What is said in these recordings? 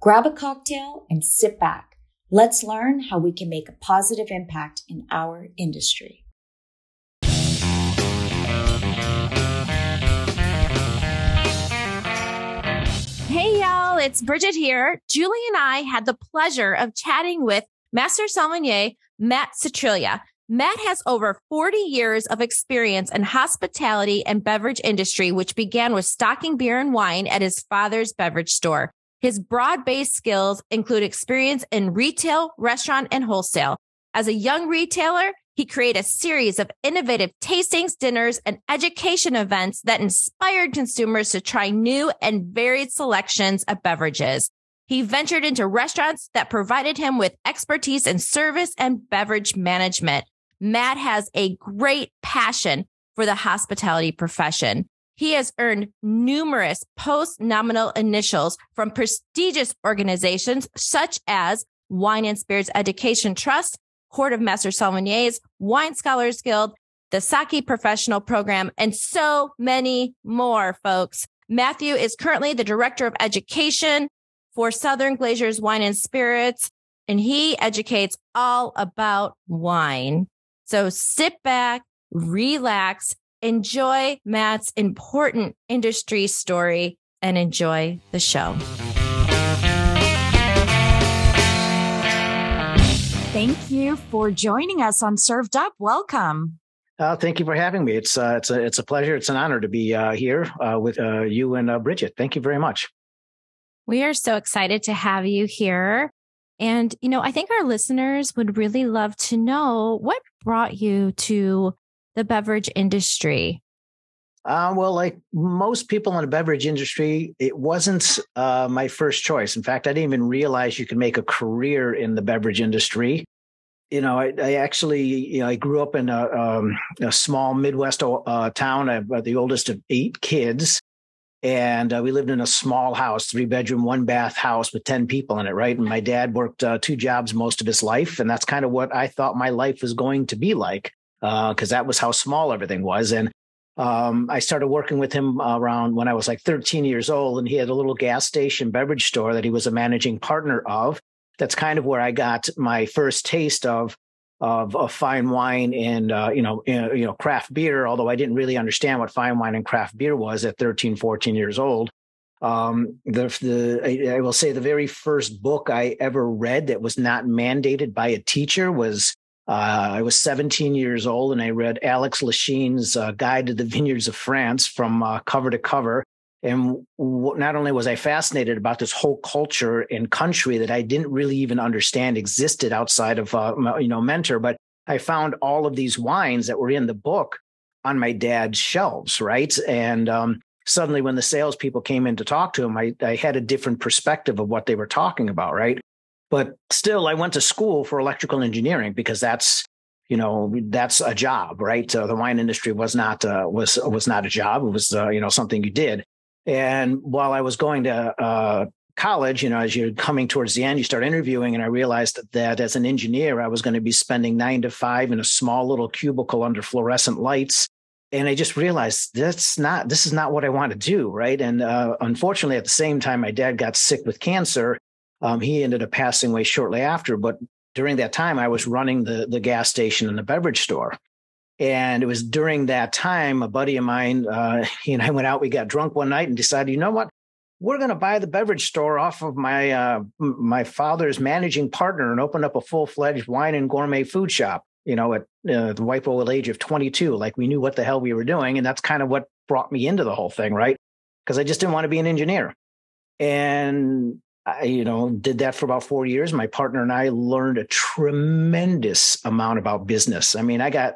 Grab a cocktail and sit back. Let's learn how we can make a positive impact in our industry. Hey, y'all, it's Bridget here. Julie and I had the pleasure of chatting with Master Sommelier Matt Citriglia. Matt has over 40 years of experience in hospitality and beverage industry, which began with stocking beer and wine at his father's beverage store. His broad based skills include experience in retail, restaurant, and wholesale. As a young retailer, he created a series of innovative tastings, dinners, and education events that inspired consumers to try new and varied selections of beverages. He ventured into restaurants that provided him with expertise in service and beverage management. Matt has a great passion for the hospitality profession. He has earned numerous post nominal initials from prestigious organizations such as Wine and Spirits Education Trust, Court of Master Sommeliers, Wine Scholars Guild, the Sake Professional Program, and so many more, folks. Matthew is currently the Director of Education for Southern Glazers Wine and Spirits, and he educates all about wine. So sit back, relax, enjoy Matt's important industry story, and enjoy the show. Thank you for joining us on Served Up. Welcome. Uh, thank you for having me. It's uh, it's a it's a pleasure. It's an honor to be uh, here uh, with uh, you and uh, Bridget. Thank you very much. We are so excited to have you here. And, you know, I think our listeners would really love to know what brought you to the beverage industry. Uh, well, like most people in the beverage industry, it wasn't uh, my first choice. In fact, I didn't even realize you could make a career in the beverage industry. You know, I, I actually, you know, I grew up in a, um, a small Midwest uh, town. I'm the oldest of eight kids and uh, we lived in a small house, three bedroom, one bath house with 10 people in it, right? And my dad worked uh, two jobs most of his life. And that's kind of what I thought my life was going to be like, because uh, that was how small everything was. And um, I started working with him around when I was like 13 years old, and he had a little gas station beverage store that he was a managing partner of. That's kind of where I got my first taste of of, of fine wine and uh, you know you know craft beer although i didn't really understand what fine wine and craft beer was at 13 14 years old um, the, the I, I will say the very first book i ever read that was not mandated by a teacher was uh, I was 17 years old and I read Alex Lichine's uh, Guide to the Vineyards of France from uh, cover to cover. And w- not only was I fascinated about this whole culture and country that I didn't really even understand existed outside of, uh, you know, Mentor, but I found all of these wines that were in the book on my dad's shelves, right? And um, suddenly, when the salespeople came in to talk to him, I, I had a different perspective of what they were talking about, right? But still, I went to school for electrical engineering because that's you know that's a job right uh, the wine industry was not uh, was was not a job it was uh, you know something you did and while I was going to uh, college, you know, as you're coming towards the end, you start interviewing, and I realized that as an engineer, I was going to be spending nine to five in a small little cubicle under fluorescent lights. And I just realized that's not, this is not what I want to do. Right. And uh, unfortunately, at the same time, my dad got sick with cancer. Um, he ended up passing away shortly after. But during that time, I was running the, the gas station and the beverage store. And it was during that time, a buddy of mine, uh, he and I went out, we got drunk one night and decided, you know what? We're going to buy the beverage store off of my uh, my father's managing partner and open up a full fledged wine and gourmet food shop. You know, at uh, the ripe old age of 22, like we knew what the hell we were doing, and that's kind of what brought me into the whole thing, right? Because I just didn't want to be an engineer, and I, you know, did that for about four years. My partner and I learned a tremendous amount about business. I mean, I got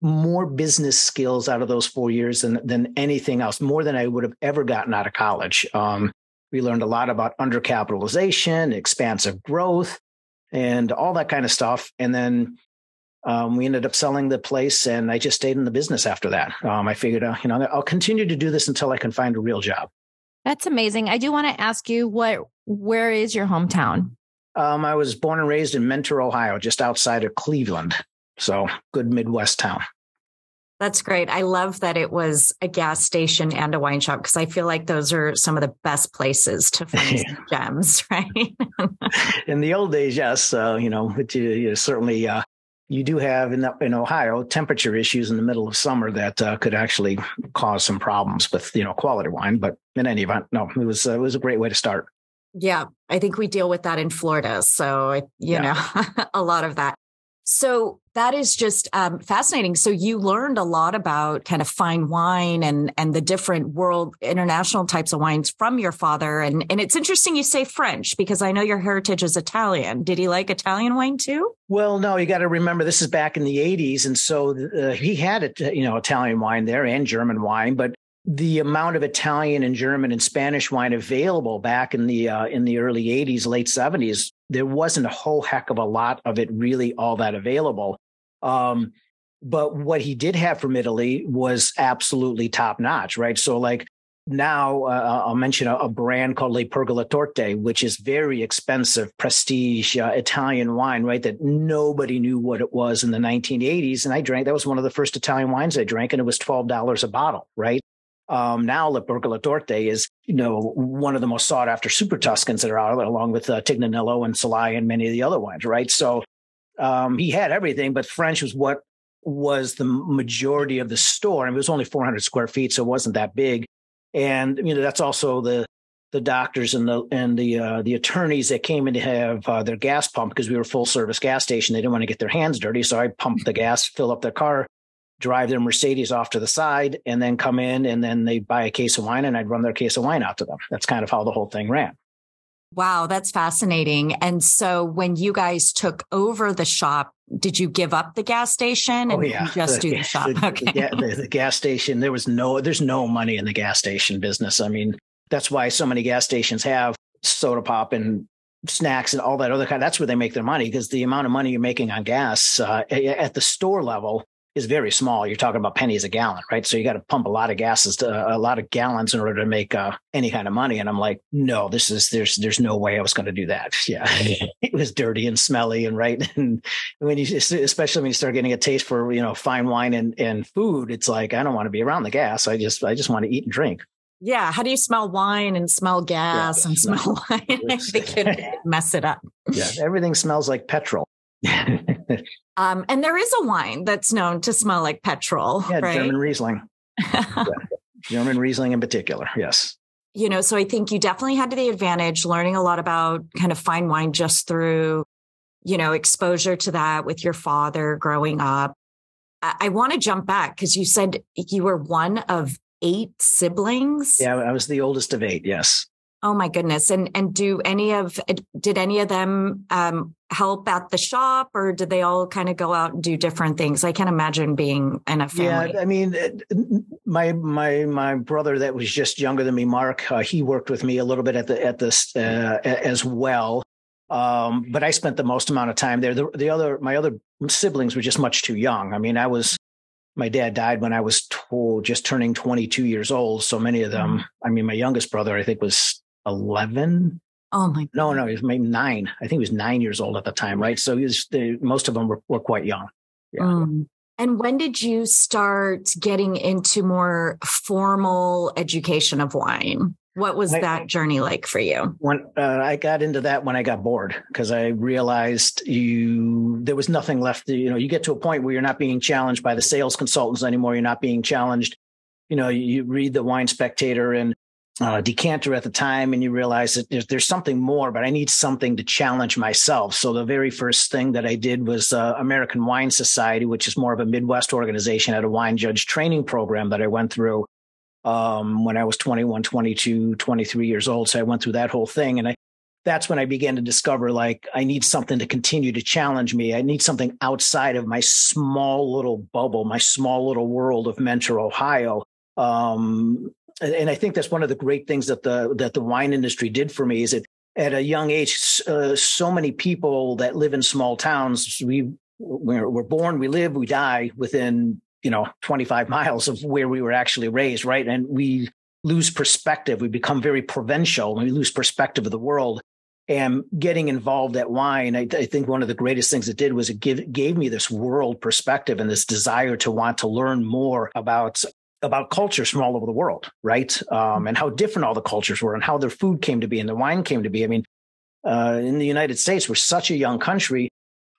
more business skills out of those four years than than anything else, more than I would have ever gotten out of college. Um, We learned a lot about undercapitalization, expansive growth, and all that kind of stuff. And then um, we ended up selling the place, and I just stayed in the business after that. Um, I figured, uh, you know, I'll continue to do this until I can find a real job. That's amazing. I do want to ask you what where is your hometown? Um, I was born and raised in Mentor, Ohio, just outside of Cleveland. So good Midwest town. That's great. I love that it was a gas station and a wine shop because I feel like those are some of the best places to find yeah. gems, right? in the old days, yes. Uh, you know, but you, you certainly uh, you do have in, in Ohio temperature issues in the middle of summer that uh, could actually cause some problems with you know quality wine. But in any event, no, it was uh, it was a great way to start. Yeah, I think we deal with that in Florida, so you yeah. know a lot of that. So that is just um, fascinating. So you learned a lot about kind of fine wine and and the different world international types of wines from your father. And and it's interesting you say French because I know your heritage is Italian. Did he like Italian wine too? Well, no. You got to remember this is back in the '80s, and so uh, he had it, you know Italian wine there and German wine, but the amount of Italian and German and Spanish wine available back in the uh, in the early 80s, late 70s there wasn't a whole heck of a lot of it really all that available. Um, but what he did have from Italy was absolutely top notch, right? So, like now, uh, I'll mention a, a, brand called Le Pergole Torte, which is very expensive, prestige uh, Italian wine, right? That nobody knew what it was in the 1980s. And I drank, that was one of the first Italian wines I drank, and it was $12 a bottle, right? Um, now Le Pergole Torte is, you know, one of the most sought after super Tuscans that are out, there, along with uh, Tignanello and Solaia and many of the other wines, right? So um, he had everything, but French was what was the majority of the store. And it was only 400 square feet, so it wasn't that big. And you know, that's also the the doctors and the and the uh, the attorneys that came in to have uh, their gas pump because we were full service gas station. They didn't want to get their hands dirty, so I pumped the gas, fill up their car, drive their Mercedes off to the side and then come in and then they'd buy a case of wine and I'd run their case of wine out to them. That's kind of how the whole thing ran. Wow, that's fascinating. And so when you guys took over the shop, did you give up the gas station and oh, yeah. just the, do the shop? The, okay. The, the, gas station, there was no, there's no money in the gas station business. I mean, that's why so many gas stations have soda pop and snacks and all that other kind. That's where they make their money because the amount of money you're making on gas uh, at the store level is very small. You're talking about pennies a gallon, right? So you got to pump a lot of gases to a lot of gallons in order to make uh, any kind of money. And I'm like, no, this is there's there's no way I was going to do that. Yeah, it was dirty and smelly and right. And when you especially when you start getting a taste for you know fine wine and and food, it's like I don't want to be around the gas. I just I just want to eat and drink. Yeah. How do you smell wine and smell gas yeah, and smell wine? they could mess it up. Yeah. Everything smells like petrol. um, and there is a wine that's known to smell like petrol. Yeah, right? German Riesling. yeah. German Riesling in particular. Yes. You know, so I think you definitely had the advantage learning a lot about kind of fine wine just through, you know, exposure to that with your father growing up. I, I want to jump back because you said you were one of eight siblings. Yeah, I was the oldest of eight. Yes. Oh my goodness! And and do any of did any of them um, help at the shop, or did they all kind of go out and do different things? I can't imagine being in a family. Yeah, I mean, my my my brother that was just younger than me, Mark, uh, he worked with me a little bit at the at this uh, as well. Um, but I spent the most amount of time there. The, the other my other siblings were just much too young. I mean, I was my dad died when I was told, just turning 22 years old. So many of them, mm-hmm. I mean, my youngest brother, I think was 11. Oh my! No, no, he was maybe nine. I think he was nine years old at the time, right? So he was. The, most of them were, were quite young. Yeah. Um, and when did you start getting into more formal education of wine? What was I, that journey like for you? When uh, I got into that when I got bored because I realized you there was nothing left. To, you know, you get to a point where you're not being challenged by the sales consultants anymore. You're not being challenged. You know, you read the Wine Spectator and uh, decanter at the time and you realize that there's, there's something more, but I need something to challenge myself. So the very first thing that I did was uh, American Wine Society, which is more of a Midwest organization, had a wine judge training program that I went through um, when I was 21, 22, 23 years old. So I went through that whole thing. And I, that's when I began to discover like I need something to continue to challenge me. I need something outside of my small little bubble, my small little world of Mentor, Ohio. Um, and I think that's one of the great things that the that the wine industry did for me is that at a young age, uh, so many people that live in small towns, we we're, we're born, we live, we die within you know 25 miles of where we were actually raised, right? And we lose perspective. We become very provincial, and we lose perspective of the world. And getting involved at wine, I, I, think one of the greatest things it did was it give, gave me this world perspective and this desire to want to learn more about about cultures from all over the world, right? Um, and how different all the cultures were, and how their food came to be, and their wine came to be. I mean, uh, in the United States, we're such a young country.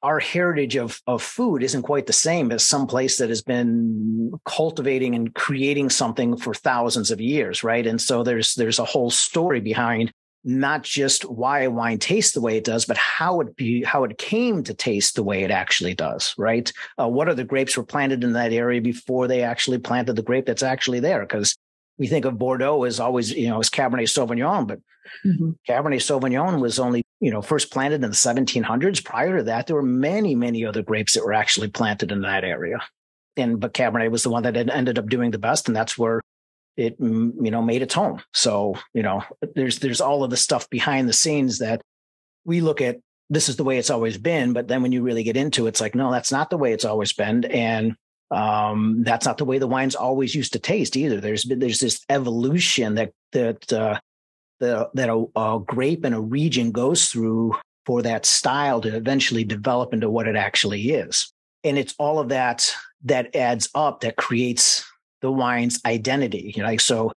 Our heritage of of food isn't quite the same as some place that has been cultivating and creating something for thousands of years, right? And so there's there's a whole story behind not just why wine tastes the way it does, but how it be how it came to taste the way it actually does. Right? Uh, what other grapes were planted in that area before they actually planted the grape that's actually there? Because we think of Bordeaux as always, you know, as Cabernet Sauvignon, but mm-hmm. Cabernet Sauvignon was only, you know, first planted in the 1700s. Prior to that, there were many, many other grapes that were actually planted in that area. And but Cabernet was the one that ended up doing the best, and that's where it mm, you know made its home so you know there's there's all of the stuff behind the scenes that we look at this is the way it's always been but then when you really get into it it's like no that's not the way it's always been. And um, that's not the way the wines always used to taste either. There's there's this evolution that that uh, the, that a, a grape in a region goes through for that style to eventually develop into what it actually is. And it's all of that that adds up that creates the wine's identity. You know, like so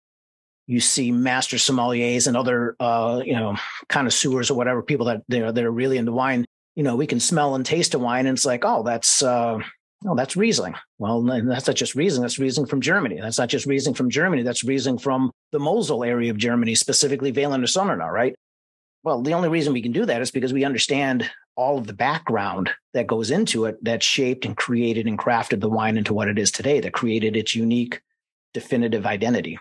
you see master sommeliers and other uh, you know connoisseurs or whatever people that you know that are really into wine. You know, we can smell and taste a wine, and it's like, oh, that's uh, oh, that's Riesling. Well, that's not just Riesling. That's Riesling from Germany. That's not just Riesling from Germany. That's Riesling from the Mosel area of Germany, specifically Wehlener Sonnenuhr, right? Well, the only reason we can do that is because we understand all of the background that goes into it that shaped and created and crafted the wine into what it is today, that created its unique, definitive identity.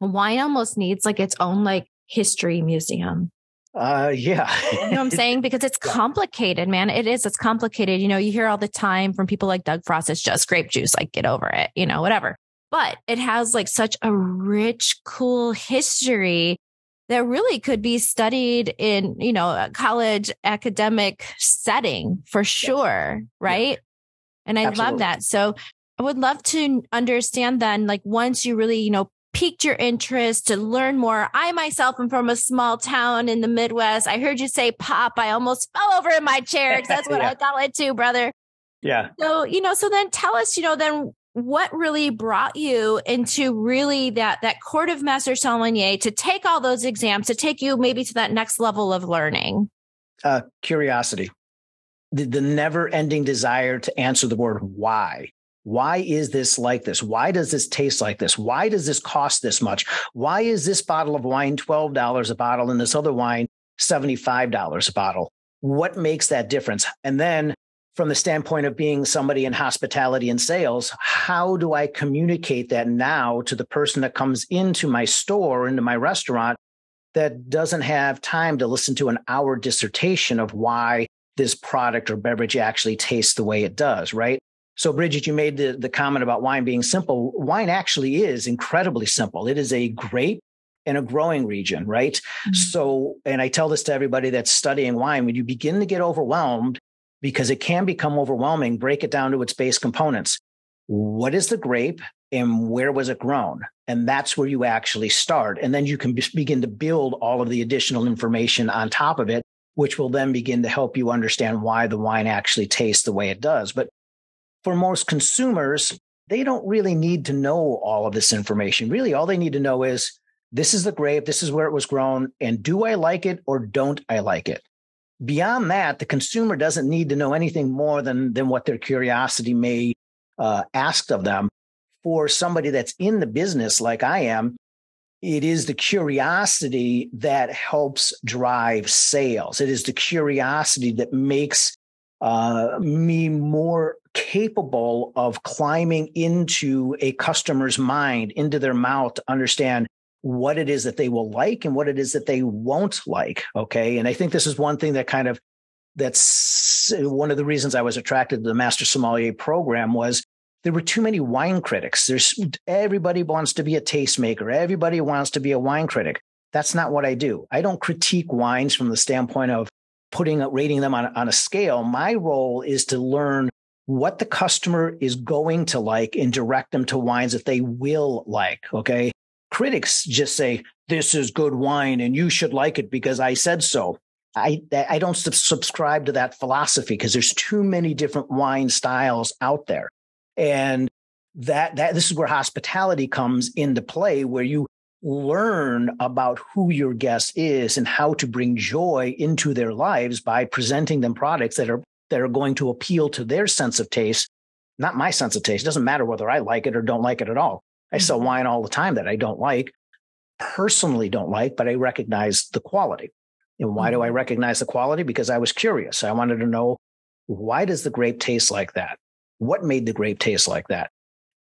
Wine almost needs like its own like history museum. Uh, yeah. you know what I'm saying? Because it's complicated, man. It is. It's complicated. You know, you hear all the time from people like Doug Frost, it's just grape juice, like get over it, you know, whatever. But it has like such a rich, cool history that really could be studied in, you know, a college academic setting for sure. Yes. Right. Yeah. And I Absolutely. love that. So I would love to understand then, like once you really, you know, piqued your interest to learn more. I myself am from a small town in the Midwest. I heard you say pop. I almost fell over in my chair because that's what yeah. I call it too, brother. Yeah. So, you know, so then tell us, you know, then what really brought you into really that that court of master sommelier to take all those exams to take you maybe to that next level of learning? Uh, curiosity. The, the never ending desire to answer the word why. Why is this like this? Why does this taste like this? Why does this cost this much? Why is this bottle of wine $12 a bottle and this other wine $75 a bottle? What makes that difference? And then from the standpoint of being somebody in hospitality and sales, how do I communicate that now to the person that comes into my store, into my restaurant that doesn't have time to listen to an hour dissertation of why this product or beverage actually tastes the way it does, right? So, Bridget, you made the, the comment about wine being simple. Wine actually is incredibly simple. It is a grape in a growing region, right? Mm-hmm. So, and I tell this to everybody that's studying wine, when you begin to get overwhelmed, because it can become overwhelming. Break it down to its base components. What is the grape and where was it grown? And that's where you actually start. And then you can begin to build all of the additional information on top of it, which will then begin to help you understand why the wine actually tastes the way it does. But for most consumers, they don't really need to know all of this information. Really, all they need to know is this is the grape, this is where it was grown, and do I like it or don't I like it? Beyond that, the consumer doesn't need to know anything more than, than what their curiosity may uh, ask of them. For somebody that's in the business like I am, it is the curiosity that helps drive sales. It is the curiosity that makes uh, me more capable of climbing into a customer's mind, into their mouth to understand what it is that they will like and what it is that they won't like. Okay. And I think this is one thing that kind of that's one of the reasons I was attracted to the Master Sommelier program was there were too many wine critics. There's everybody wants to be a tastemaker. Everybody wants to be a wine critic. That's not what I do. I don't critique wines from the standpoint of putting rating them on, on a scale. My role is to learn what the customer is going to like and direct them to wines that they will like. Okay. Critics just say, this is good wine and you should like it because I said so. I, I don't subscribe to that philosophy because there's too many different wine styles out there. And that, that this is where hospitality comes into play, where you learn about who your guest is and how to bring joy into their lives by presenting them products that are that are going to appeal to their sense of taste, not my sense of taste. It doesn't matter whether I like it or don't like it at all. I sell mm-hmm. wine all the time that I don't like, personally don't like, but I recognize the quality. And why do I mm-hmm. recognize the quality? Because I was curious. I wanted to know why does the grape taste like that? What made the grape taste like that?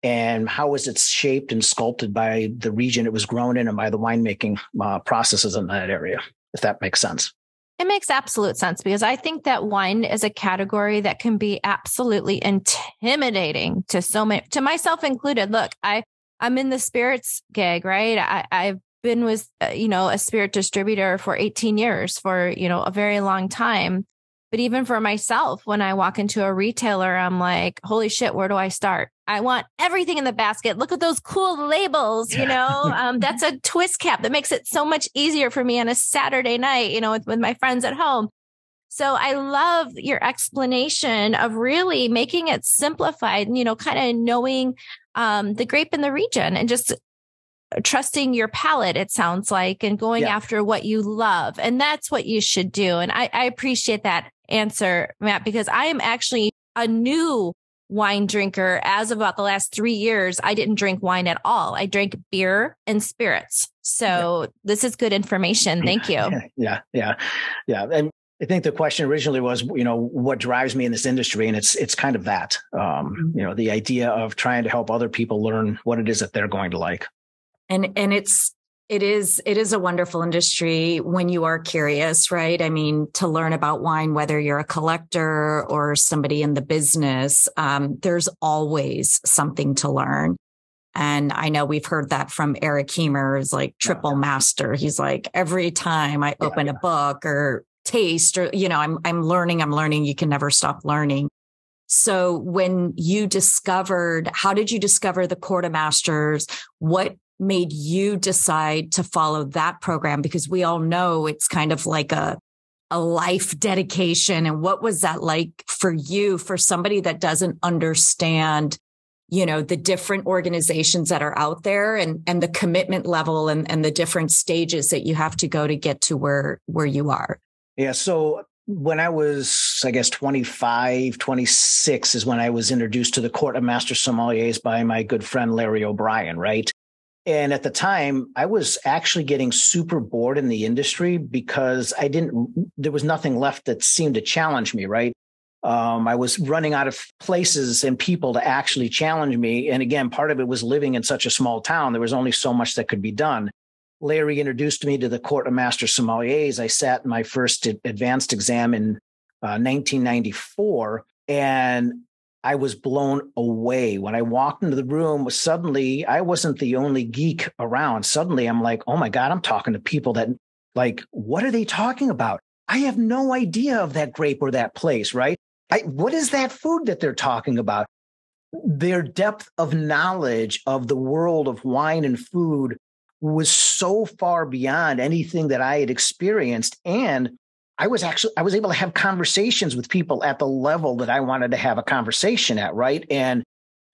And how was it shaped and sculpted by the region it was grown in and by the winemaking uh, processes in that area, if that makes sense? It makes absolute sense because I think that wine is a category that can be absolutely intimidating to so many, to myself included. Look, I, I'm in the spirits gig, right? I, I've been with, uh, you know, a spirit distributor for 18 years for, you know, a very long time. But even for myself, when I walk into a retailer, I'm like, holy shit, where do I start? I want everything in the basket. Look at those cool labels, you know, um, that's a twist cap that makes it so much easier for me on a Saturday night, you know, with, with my friends at home. So I love your explanation of really making it simplified and, you know, kind of knowing um, the grape in the region and just trusting your palate, it sounds like, and going yeah. after what you love. And that's what you should do. And I, I appreciate that answer, Matt, because I am actually a new wine drinker as of about the last three years. I didn't drink wine at all. I drank beer and spirits. So yeah. this is good information. Thank you. Yeah. Yeah. Yeah. And I think the question originally was, you know, what drives me in this industry, and it's it's kind of that, um, mm-hmm. you know, the idea of trying to help other people learn what it is that they're going to like. And and it's it is it is a wonderful industry when you are curious right? I mean to learn about wine whether you're a collector or somebody in the business um, there's always something to learn. And i know we've heard that from eric Hemer is like triple master. He's like every time i open a book or taste or you know i'm i'm learning i'm learning you can never stop learning so when you discovered how did you discover the Court of Masters what made you decide to follow that program? Because we all know it's kind of like a, a life dedication. And what was that like for you, for somebody that doesn't understand, you know, the different organizations that are out there and, and the commitment level and, and the different stages that you have to go to get to where, where you are? Yeah. So when I was, I guess, 25, 26 is when I was introduced to the Court of Master Sommeliers by my good friend Larry O'Brien, right? And at the time, I was actually getting super bored in the industry because I didn't, there was nothing left that seemed to challenge me, right? Um, I was running out of places and people to actually challenge me. And again, part of it was living in such a small town. There was only so much that could be done. Larry introduced me to the Court of Master Sommeliers. I sat in my first advanced exam in uh, 1994. And I was blown away when I walked into the room. Suddenly, I wasn't the only geek around. Suddenly, I'm like, oh my God, I'm talking to people that, like, what are they talking about? I have no idea of that grape or that place, right? I, what is that food that they're talking about? Their depth of knowledge of the world of wine and food was so far beyond anything that I had experienced. And I was actually I was able to have conversations with people at the level that I wanted to have a conversation at, right? And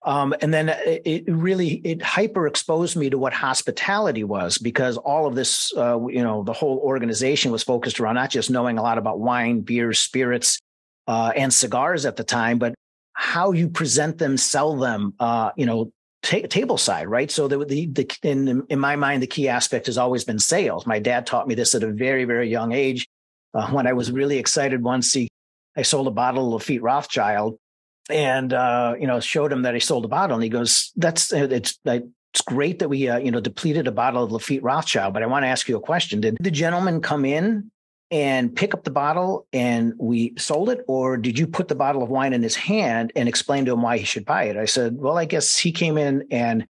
um, and then it really it hyper exposed me to what hospitality was because all of this, uh, you know, the whole organization was focused around not just knowing a lot about wine, beer, spirits, uh, and cigars at the time, but how you present them, sell them, uh, you know, table side, right? So the, the, the in in my mind, the key aspect has always been sales. My dad taught me this at a very very young age uh, when I was really excited once, he I sold a bottle of Lafite Rothschild, and uh, you know showed him that I sold a bottle, and he goes, "That's uh, it's." it's great that we, uh, you know, depleted a bottle of Lafite Rothschild, but I want to ask you a question. Did the gentleman come in and pick up the bottle and we sold it? Or did you put the bottle of wine in his hand and explain to him why he should buy it? I said, Well, I guess he came in and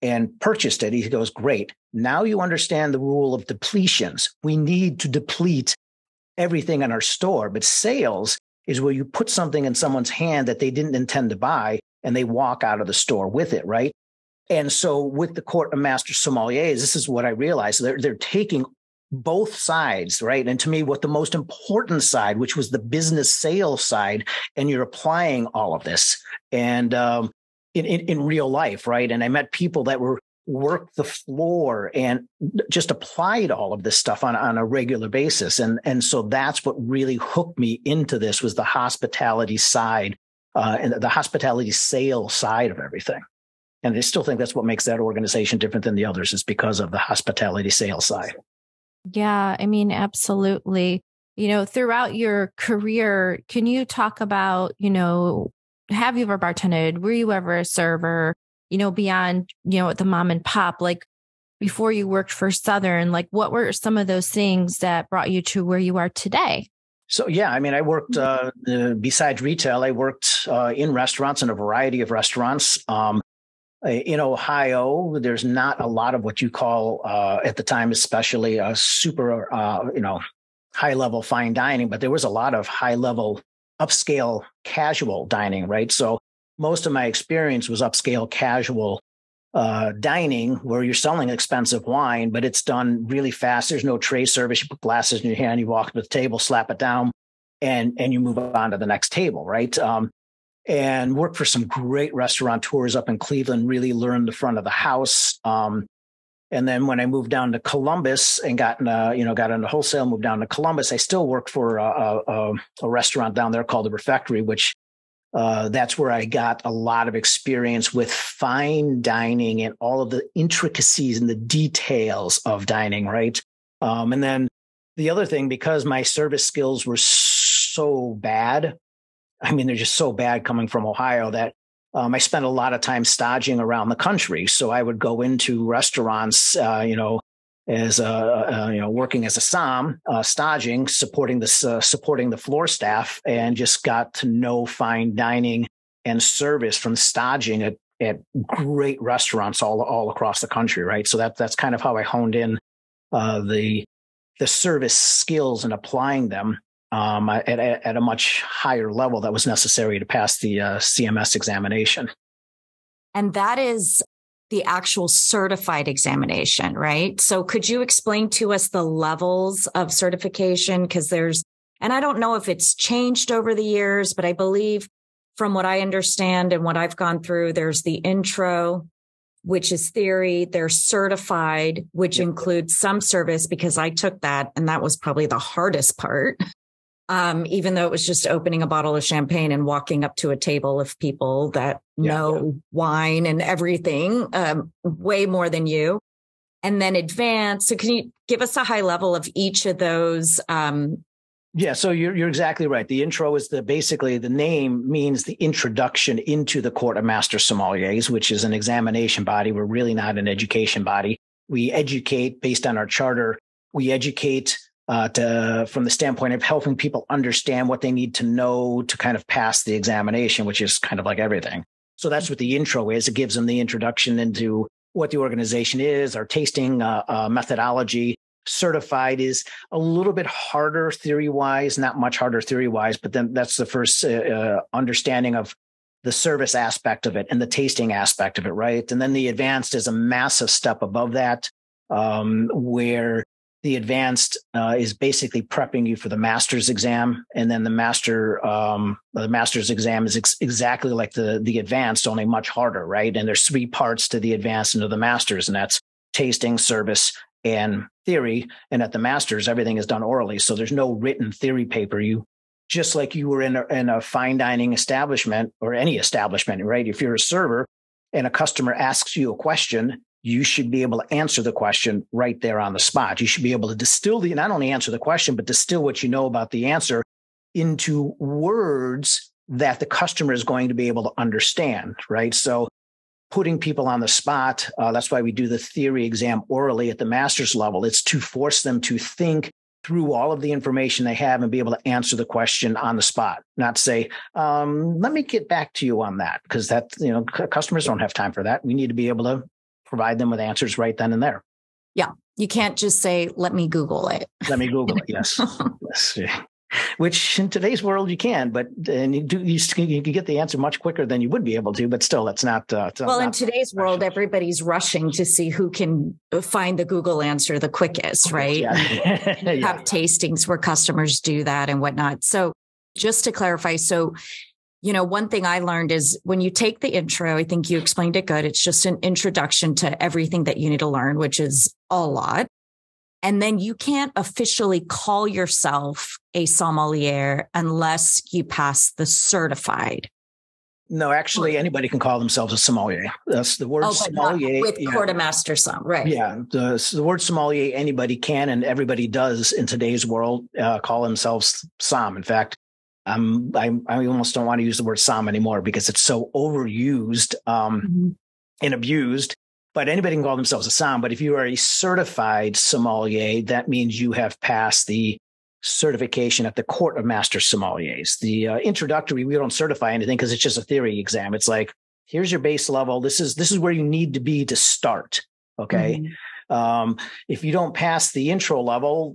and purchased it. He goes, Great. Now you understand the rule of depletions. We need to deplete everything in our store, but sales is where you put something in someone's hand that they didn't intend to buy and they walk out of the store with it, right? And so with the court of master sommeliers, this is what I realized. They're, they're taking both sides, right? And to me, what the most important side, which was the business sales side, and you're applying all of this and um, in, in, in real life, right? And I met people that were work the floor and just applied all of this stuff on, on a regular basis. And, and so that's what really hooked me into this was the hospitality side uh, and the hospitality sales side of everything. And I still think that's what makes that organization different than the others is because of the hospitality sales side. Yeah, I mean, absolutely. You know, throughout your career, can you talk about, you know, have you ever bartended? Were you ever a server? You know, beyond, you know, the mom and pop, like before you worked for Southern, like what were some of those things that brought you to where you are today? So yeah, I mean, I worked uh, uh, besides retail, I worked uh, in restaurants in a variety of restaurants. Um, in Ohio, there's not a lot of what you call uh, at the time, especially a super, uh, you know, high level fine dining, but there was a lot of high level upscale casual dining, right? So most of my experience was upscale casual uh, dining where you're selling expensive wine, but it's done really fast. There's no tray service. You put glasses in your hand, you walk to the table, slap it down, and and you move on to the next table, right? Um, and worked for some great restaurateurs up in Cleveland, really learned the front of the house. Um, and then when I moved down to Columbus and got in, a, you know, got into wholesale, moved down to Columbus, I still worked for a, a, a restaurant down there called the Refectory, which uh, that's where I got a lot of experience with fine dining and all of the intricacies and the details of dining, right? Um, and then the other thing, because my service skills were so bad, I mean, they're just so bad coming from Ohio that um, I spent a lot of time staging around the country. So I would go into restaurants, uh, you know, as a, you know, working as a som, uh, staging, supporting the uh, supporting the floor staff, and just got to know fine dining and service from staging at, at great restaurants all all across the country. Right. So that that's kind of how I honed in uh, the the service skills and applying them um, at, at, a much higher level that was necessary to pass the uh, CMS examination. And that is the actual certified examination, right? So could you explain to us the levels of certification? Because there's, and I don't know if it's changed over the years, but I believe from what I understand and what I've gone through, there's the intro, which is theory. They're certified, which yep. includes some service because I took that and that was probably the hardest part um, even though it was just opening a bottle of champagne and walking up to a table of people that yeah, know yeah. wine and everything um, way more than you. And then advance. So, can you give us a high level of each of those? Um, yeah, so you're you're exactly right. The intro is the basically the name means the introduction into the Court of Master Sommeliers, which is an examination body. We're really not an education body. We educate based on our charter. We educate uh, to from the standpoint of helping people understand what they need to know to kind of pass the examination, which is kind of like everything. So that's what the intro is. It gives them the introduction into what the organization is, our tasting uh, uh, methodology. Certified is a little bit harder theory wise, not much harder theory wise, but then that's the first uh, uh, understanding of the service aspect of it and the tasting aspect of it, right? And then the advanced is a massive step above that, um, where the advanced uh, is basically prepping you for the master's exam, and then the master um, the master's exam is ex- exactly like the the advanced, only much harder, right? And there's three parts to the advanced and to the master's, and that's tasting, service, and theory. And at the master's, everything is done orally, so there's no written theory paper. You just like you were in a, in a fine dining establishment or any establishment, right? If you're a server and a customer asks you a question you should be able to answer the question right there on the spot. You should be able to distill the, not only answer the question, but distill what you know about the answer into words that the customer is going to be able to understand, right? So putting people on the spot, uh, that's why we do the theory exam orally at the master's level. It's to force them to think through all of the information they have and be able to answer the question on the spot, not say, um, let me get back to you on that. Cause that, you know, customers don't have time for that. We need to be able to provide them with answers right then and there. Yeah. You can't just say, let me Google it. Let me Google it. Yes. yes which in today's world you can, but and you do you, you can get the answer much quicker than you would be able to. But still, it's not. Uh, well, not in today's world, everybody's rushing to see who can find the Google answer the quickest, right? Yeah. yeah. Have tastings where customers do that and whatnot. So, just to clarify, so you know, one thing I learned is when you take the intro, I think you explained it good. It's just an introduction to everything that you need to learn, which is a lot. And then you can't officially call yourself a sommelier unless you pass the certified. No, actually, anybody can call themselves a sommelier. That's the word oh, sommelier. With yeah. quartermaster some, right? Yeah, the, the, word sommelier, anybody can, and everybody does in today's world uh, call themselves som. In fact, um, I, I almost don't want to use the word som anymore because it's so overused um, mm-hmm. and abused but anybody can call themselves a som. But if you are a certified sommelier, that means you have passed the certification at the Court of Master Sommeliers. The uh, introductory, we don't certify anything because it's just a theory exam. It's like, here's your base level. This is this is where you need to be to start. Okay. Mm-hmm. Um, if you don't pass the intro level,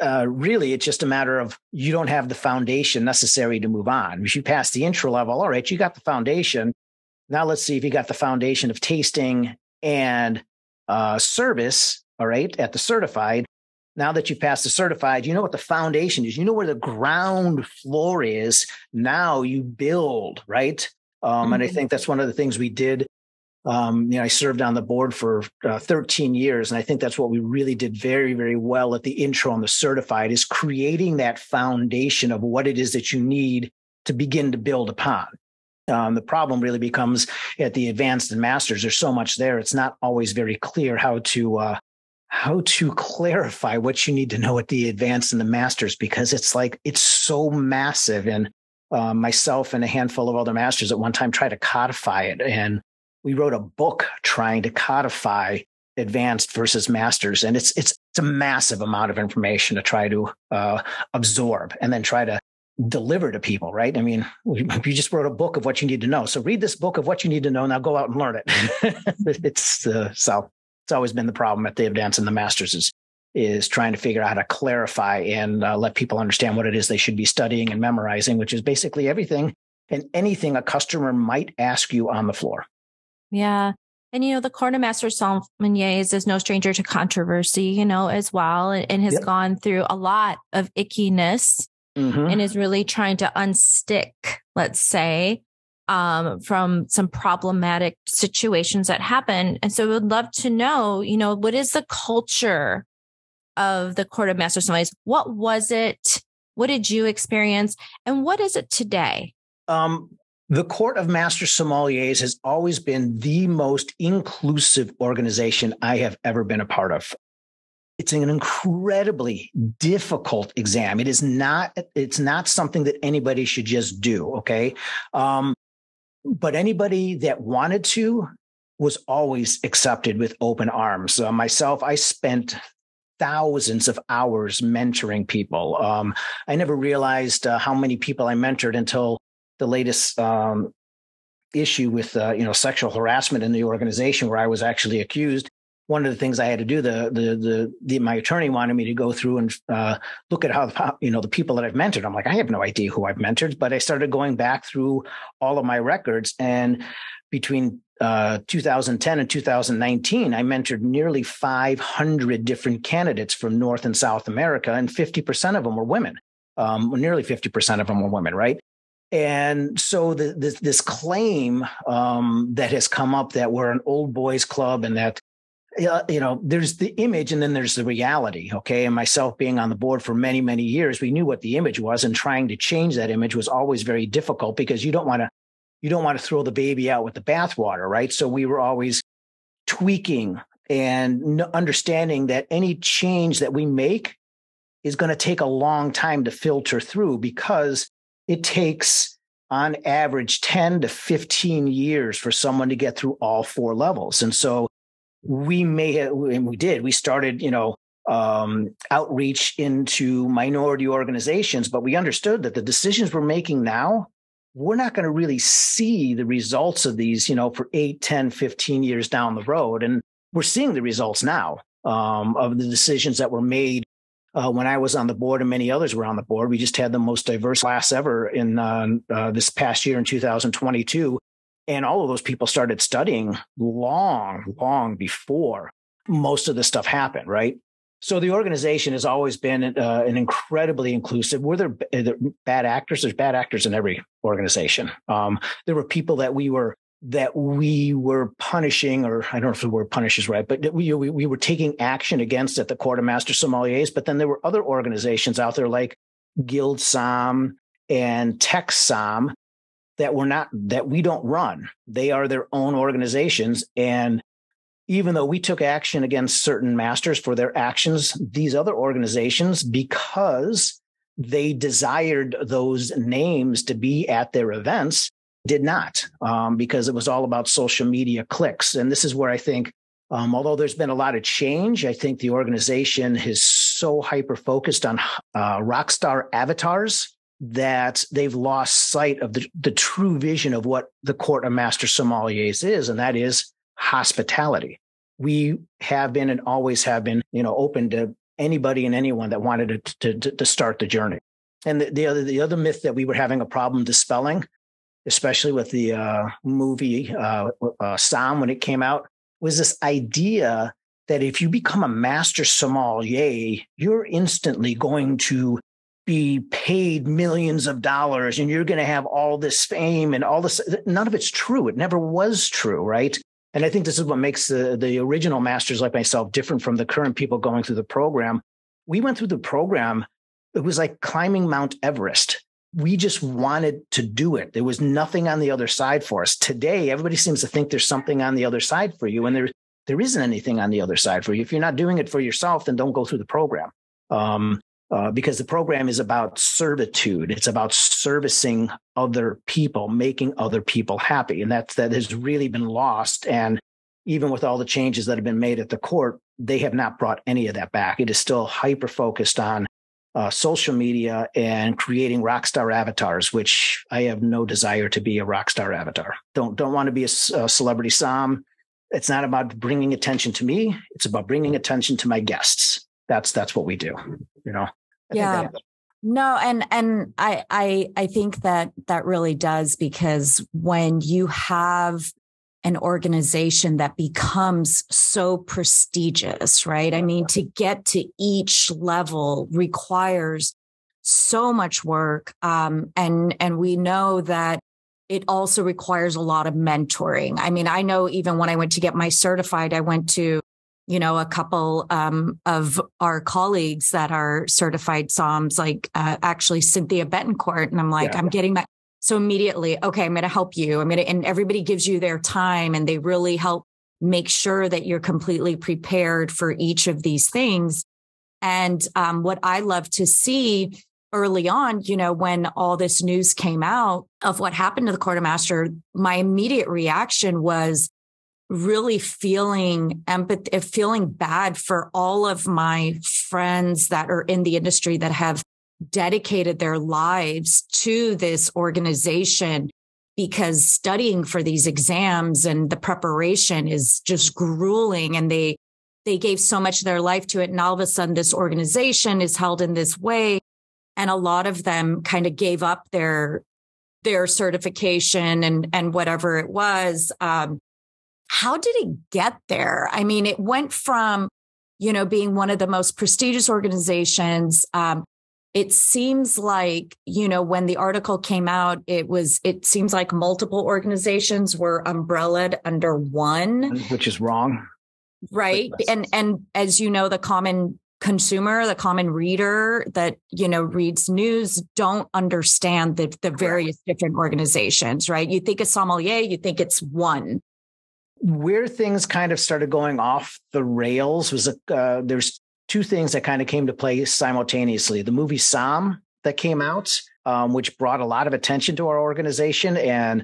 uh, really, it's just a matter of you don't have the foundation necessary to move on. If you pass the intro level, all right, you got the foundation. Now let's see if you got the foundation of tasting and uh, service, all right, at the certified. Now that you've passed the certified, you know what the foundation is. You know where the ground floor is. Now you build, right? Um, mm-hmm. And I mm-hmm. think that's one of the things we did. Um, you know, I served on the board for uh, 13 years, and I think that's what we really did very, very well at the intro on the certified is creating that foundation of what it is that you need to begin to build upon. Um, the problem really becomes at the advanced and masters. There's so much there; it's not always very clear how to uh, how to clarify what you need to know at the advanced and the masters because it's like it's so massive. And uh, myself and a handful of other masters at one time tried to codify it, and we wrote a book trying to codify advanced versus masters, and it's it's it's a massive amount of information to try to uh, absorb and then try to deliver to people, right? I mean, you just wrote a book of what you need to know. So read this book of what you need to know. Now go out and learn it. it's uh, so it's always been the problem at the advance and the masters is is trying to figure out how to clarify and uh, let people understand what it is they should be studying and memorizing, which is basically everything and anything a customer might ask you on the floor. Yeah. And you know, the Court of Master Sommeliers is no stranger to controversy, you know, as well, and, has yep. gone through a lot of ickiness mm-hmm. and is really trying to unstick, let's say, um, from some problematic situations that happen. And so we would love to know, you know, what is the culture of the Court of Master Sommeliers? What was it? What did you experience? And what is it today? Um, the Court of Master Sommeliers has always been the most inclusive organization I have ever been a part of it's an incredibly difficult exam. It is not, it's not something that anybody should just do. Okay. Um, but anybody that wanted to was always accepted with open arms. Uh, myself, I spent thousands of hours mentoring people. Um, I never realized uh, how many people I mentored until the latest um, issue with uh, you know sexual harassment in the organization, where I was actually accused one of the things I had to do, the the the, the my attorney wanted me to go through and uh, look at how you know the people that I've mentored. I'm like, I have no idea who I've mentored, but I started going back through all of my records, and between uh, 2010 and 2019, I mentored nearly 500 different candidates from North and South America, and 50% of them were women. Um, nearly 50% of them were women, right? And so the, this, this claim um, that has come up that we're an old boys club and that you know, there's the image and then there's the reality. Okay. And myself being on the board for many, many years, we knew what the image was and trying to change that image was always very difficult because you don't want to, you don't want to throw the baby out with the bathwater. Right. So we were always tweaking and understanding that any change that we make is going to take a long time to filter through because it takes on average 10 to 15 years for someone to get through all four levels. And so we may have, and we did, we started, you know, um, outreach into minority organizations, but we understood that the decisions we're making now, we're not going to really see the results of these, you know, for 8, 10, 15 years down the road. And we're seeing the results now um, of the decisions that were made uh, when I was on the board and many others were on the board. We just had the most diverse class ever in uh, uh, this past year in 2022. And all of those people started studying long, long before most of this stuff happened, right? So the organization has always been uh, an incredibly inclusive. Were there, there, bad actors? There's bad actors in every organization. Um, there were people that we were that we were punishing, or I don't know if the word punish is right, but we, we, we were taking action against at the Court of Master Sommeliers. But then there were other organizations out there like GuildSomm and TexSom that were not that we don't run. They are their own organizations, and even though we took action against certain masters for their actions, these other organizations, because they desired those names to be at their events, did not, um, because it was all about social media clicks. And this is where I think, um, although there's been a lot of change, I think the organization is so hyper focused on uh, rock star avatars that they've lost sight of the, the true vision of what the court of master sommeliers is, and that is hospitality. We have been and always have been, you know, open to anybody and anyone that wanted to, to, to start the journey. And the, the, other the other myth that we were having a problem dispelling, especially with the uh, movie uh, uh, when it came out, was this idea that if you become a master sommelier, you're instantly going to be paid millions of dollars and you're going to have all this fame and all this. None of it's true. It never was true, right? And I think this is what makes the, the original masters like myself different from the current people going through the program. We went through the program, it was like climbing Mount Everest. We just wanted to do it. There was nothing on the other side for us. Today, everybody seems to think there's something on the other side for you, and there, there isn't anything on the other side for you. If you're not doing it for yourself, then don't go through the program. Um, uh, because the program is about servitude. It's about servicing other people, making other people happy. And that's, that has really been lost. And even with all the changes that have been made at the court, they have not brought any of that back. It is still hyper focused on uh, social media and creating rock star avatars, which I have no desire to be a rock star avatar. Don't don't want to be a, a celebrity som. It's not about bringing attention to me. It's about bringing attention to my guests. That's that's what we do. You know. I yeah. No, and and I I I think that that really does because when you have an organization that becomes so prestigious, right? I mean, to get to each level requires so much work, um, and and we know that it also requires a lot of mentoring. I mean, I know even when I went to get my certified, I went to you know, a couple um, of our colleagues that are certified SOMs, like uh, actually Cynthia Betancourt. And I'm like, yeah. I'm getting that. So immediately, okay, I'm going to help you. I'm going to, and everybody gives you their time and they really help make sure that you're completely prepared for each of these things. And um, what I love to see early on, you know, when all this news came out of what happened to the Court of Master, my immediate reaction was, really feeling empathy, feeling bad for all of my friends that are in the industry that have dedicated their lives to this organization because studying for these exams and the preparation is just grueling and they they gave so much of their life to it and all of a sudden this organization is held in this way and a lot of them kind of gave up their their certification and and whatever it was um, how did it get there? I mean, it went from, you know, being one of the most prestigious organizations. Um, it seems like, you know, when the article came out, it was, it seems like multiple organizations were umbrellaed under one, which is wrong. Right. And, and as you know, the common consumer, the common reader that, you know, reads news don't understand the, the various different organizations, right? You think a sommelier, you think it's one where things kind of started going off the rails was a, uh, there's two things that kind of came to play simultaneously. The movie Somm that came out, um, which brought a lot of attention to our organization, and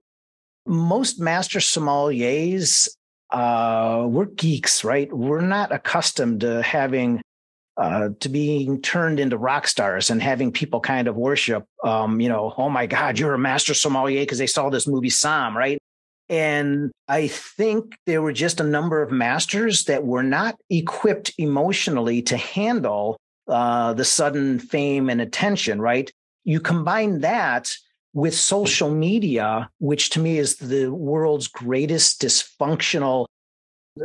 most master sommeliers uh, we're geeks, right? We're not accustomed to having uh, to being turned into rock stars and having people kind of worship, um, you know, oh my God, you're a master sommelier because they saw this movie Somm, right? And I think there were just a number of masters that were not equipped emotionally to handle uh, the sudden fame and attention, right? You combine that with social media, which to me is the world's greatest dysfunctional.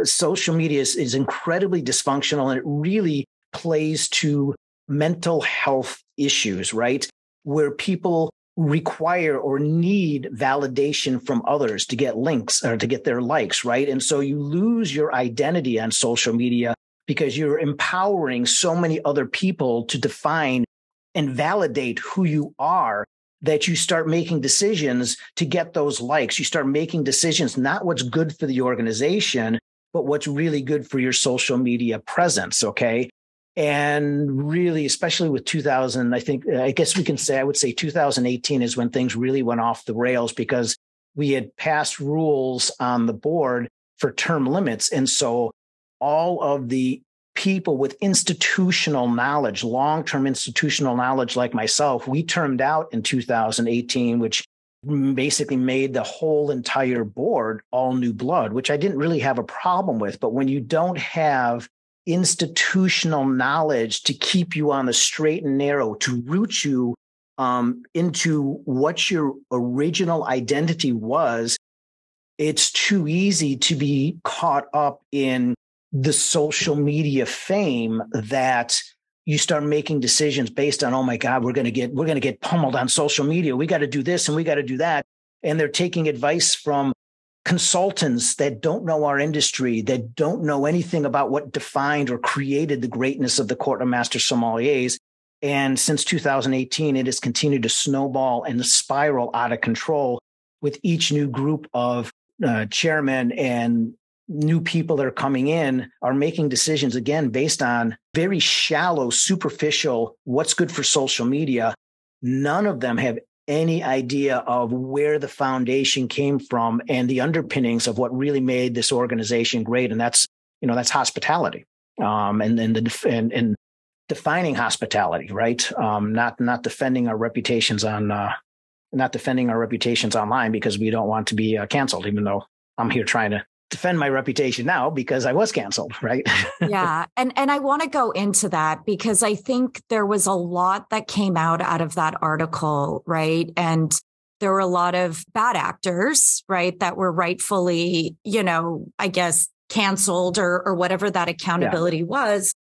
Social media is, is incredibly dysfunctional and it really plays to mental health issues, right? Where people require or need validation from others to get links or to get their likes, right? And so you lose your identity on social media because you're empowering so many other people to define and validate who you are that you start making decisions to get those likes. You start making decisions, not what's good for the organization, but what's really good for your social media presence. Okay. And really, especially with 2000, I think, uh, I guess we can say, I would say 2018 is when things really went off the rails because we had passed rules on the board for term limits. And so all of the people with institutional knowledge, long term institutional knowledge like myself, we termed out in 2018, which basically made the whole entire board all new blood, which I didn't really have a problem with. But when you don't have institutional knowledge to keep you on the straight and narrow, to root you um, into what your original identity was, it's too easy to be caught up in the social media fame that you start making decisions based on, oh my God, we're going to get, we're going to get pummeled on social media. We got to do this and we got to do that. And they're taking advice from consultants that don't know our industry, that don't know anything about what defined or created the greatness of the Court of Master Sommeliers. And since 2018, it has continued to snowball and spiral out of control with each new group of uh, chairmen and new people that are coming in are making decisions again based on very shallow, superficial, what's good for social media. None of them have any idea of where the foundation came from and the underpinnings of what really made this organization great. And that's, you know, that's hospitality. Um, and, and the, and, and defining hospitality, right? Um, not, not defending our reputations on, uh, not defending our reputations online because we don't want to be uh, canceled, even though I'm here trying to defend my reputation now because I was canceled, right? yeah. And and I want to go into that because I think there was a lot that came out out of that article, right? And there were a lot of bad actors, right, that were rightfully, you know, I guess canceled or or whatever that accountability yeah. was.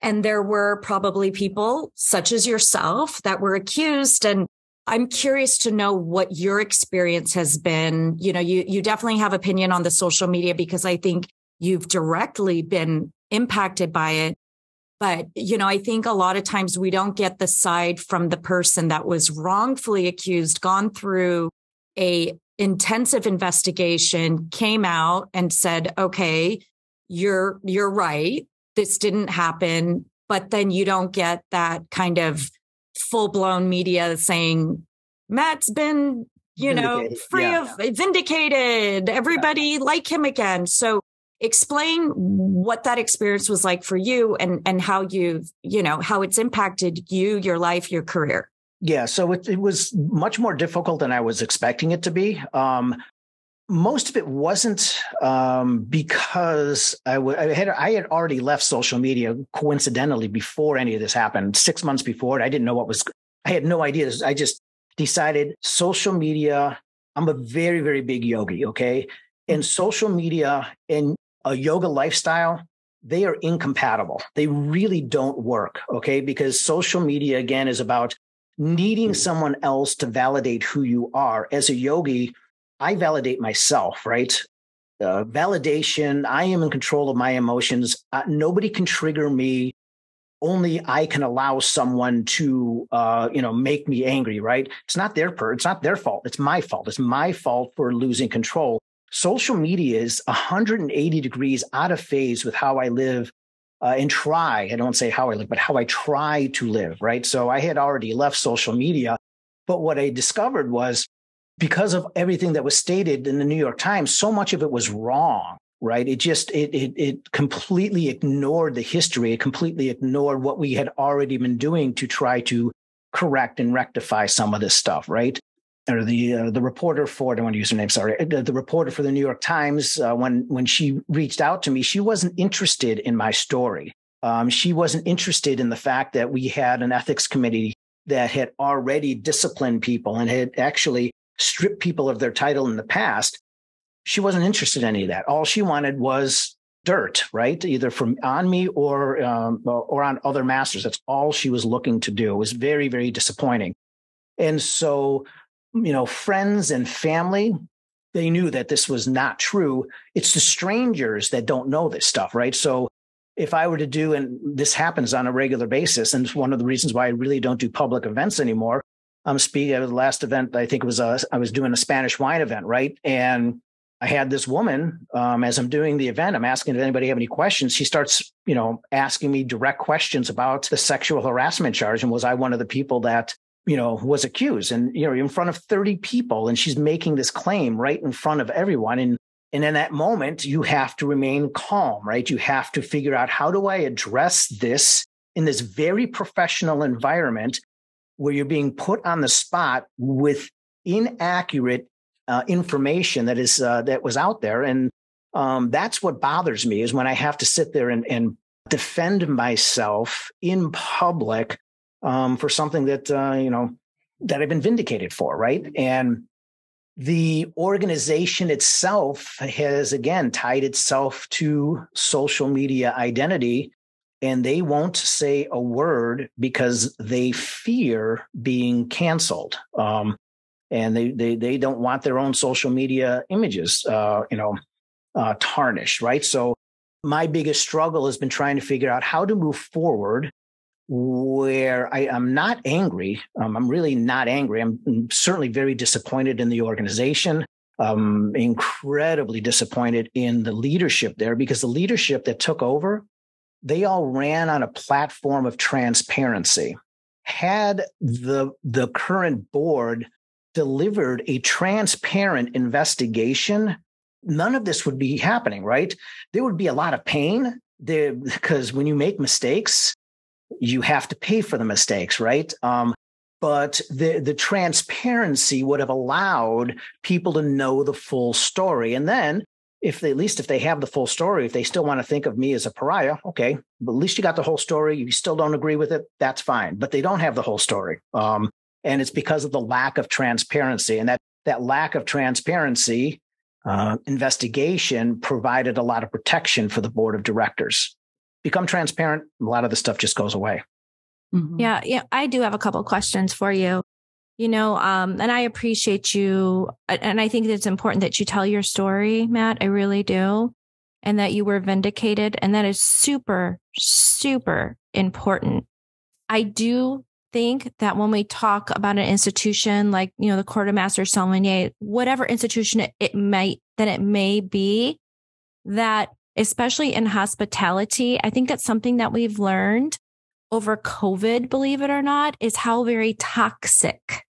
And there were probably people such as yourself that were accused and I'm curious to know what your experience has been. You know, you, you definitely have opinion on the social media because I think you've directly been impacted by it. But, you know, I think a lot of times we don't get the side from the person that was wrongfully accused, gone through a intensive investigation, came out and said, okay, you're, you're right. This didn't happen. But then you don't get that kind of full blown media saying Matt's been, you know, free yeah. of vindicated. Everybody yeah. like him again. So explain what that experience was like for you and and how you've, you know, how it's impacted you, your life, your career. Yeah, so it, it was much more difficult than I was expecting it to be. Um, most of it wasn't um, because I, w- I had I had already left social media coincidentally before any of this happened. Six months before it, I didn't know what was. I had no idea. I just decided social media. I'm a very very big yogi. Okay, and social media and a yoga lifestyle they are incompatible. They really don't work. Okay, because social media again is about needing someone else to validate who you are. As a yogi I validate myself, right? Uh, validation. I am in control of my emotions. Uh, nobody can trigger me. Only I can allow someone to, uh, you know, make me angry. Right? It's not their per. It's not their fault. It's my fault. It's my fault for losing control. Social media is 180 degrees out of phase with how I live uh, and try. I don't say how I live, but how I try to live. Right. So I had already left social media, but what I discovered was because of everything that was stated in the New York Times, so much of it was wrong. right? It just it, it it completely ignored the history. It completely ignored what we had already been doing to try to correct and rectify some of this stuff, right? Or the uh, the reporter for I don't want to use her name. Sorry, the, the reporter for the New York Times uh, when when she reached out to me, she wasn't interested in my story. Um, she wasn't interested in the fact that we had an ethics committee that had already disciplined people and had actually stripped people of their title in the past she wasn't interested in any of that. All she wanted was dirt, right? Either from on me or um, or on other masters. That's all she was looking to do. It was very very disappointing. And so, you know, friends and family, they knew that this was not true. It's the strangers that don't know this stuff, right? So if I were to do, and this happens on a regular basis, and it's one of the reasons why I really don't do public events anymore. I'm speaking at the last event. I think it was a, I was doing a Spanish wine event, right? And I had this woman, um, as I'm doing the event, I'm asking if anybody have any questions. She starts, you know, asking me direct questions about the sexual harassment charge. And was I one of the people that, you know, was accused? And, you know, in front of 30 people, and she's making this claim right in front of everyone. And and in that moment, you have to remain calm, right? You have to figure out how do I address this in this very professional environment where you're being put on the spot with inaccurate uh, information that is uh, that was out there, and um, that's what bothers me is when I have to sit there and, and defend myself in public um, for something that uh, you know that I've been vindicated for, right? And the organization itself has again tied itself to social media identity and they won't say a word because they fear being canceled um, and they they they don't want their own social media images, uh, you know, uh, tarnished, right? So my biggest struggle has been trying to figure out how to move forward where I, am not angry. Um, I'm really not angry. I'm, I'm, certainly very disappointed in the organization. I'm incredibly disappointed in the leadership there because the leadership that took over, they all ran on a platform of transparency. Had the the current board delivered a transparent investigation, none of this would be happening, right? There would be a lot of pain there because when you make mistakes, you have to pay for the mistakes, right? Um, but the the transparency would have allowed people to know the full story, and then if they, at least if they have the full story, if they still want to think of me as a pariah, okay, but at least you got the whole story. You still don't agree with it, that's fine. But they don't have the whole story. Um, and it's because of the lack of transparency and that that lack of transparency uh, investigation provided a lot of protection for the board of directors become transparent a lot of the stuff just goes away mm-hmm. yeah yeah i do have a couple questions for you you know um, and i appreciate you and i think it's important that you tell your story matt i really do and that you were vindicated and that is super super important. I do think that when we talk about an institution like, you know, the Court of Master Sommelier, whatever institution it, it might, that it may be, that especially in hospitality, I think that's something that we've learned over COVID, believe it or not, is how very toxic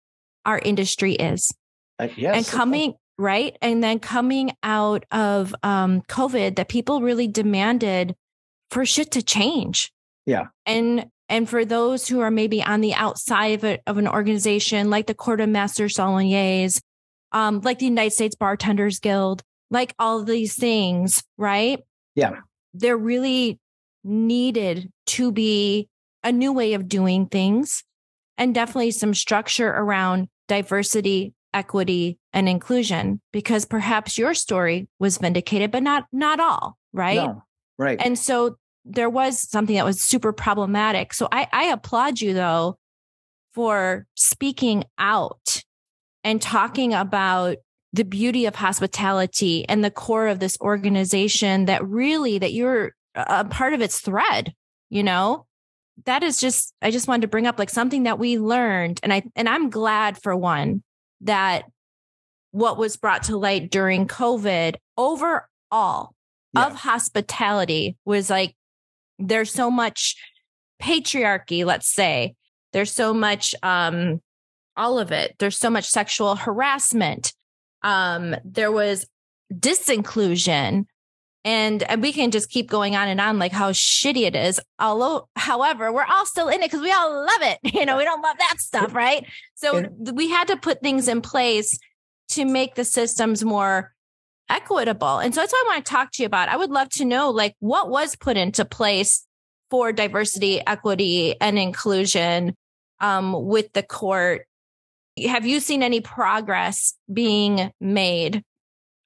our industry is. Uh, yes. And coming, right? And then coming out of um, COVID, that people really demanded for shit to change. Yeah. And and for those who are maybe on the outside of, a, of an organization like the Court of Master Sommeliers, um, like the United States Bartenders Guild, like all these things, right? Yeah. They're really needed to be a new way of doing things and definitely some structure around diversity, equity, and inclusion because perhaps your story was vindicated, but not not all, right? No, right. And so there was something that was super problematic. So I, I applaud you though for speaking out and talking about the beauty of hospitality and the core of this organization that really that you're a part of its thread, you know? That is just I just wanted to bring up like something that we learned and I and I'm glad for one that what was brought to light during COVID overall yeah. of hospitality was like there's so much patriarchy, let's say. There's so much, um, all of it. There's so much sexual harassment. Um, there was disinclusion. And, and we can just keep going on and on like how shitty it is. Although, however, we're all still in it because we all love it. You know, we don't love that stuff, right? So we had to put things in place to make the systems more equitable. And so that's what I want to talk to you about. I would love to know like what was put into place for diversity, equity, and inclusion um, with the court. Have you seen any progress being made?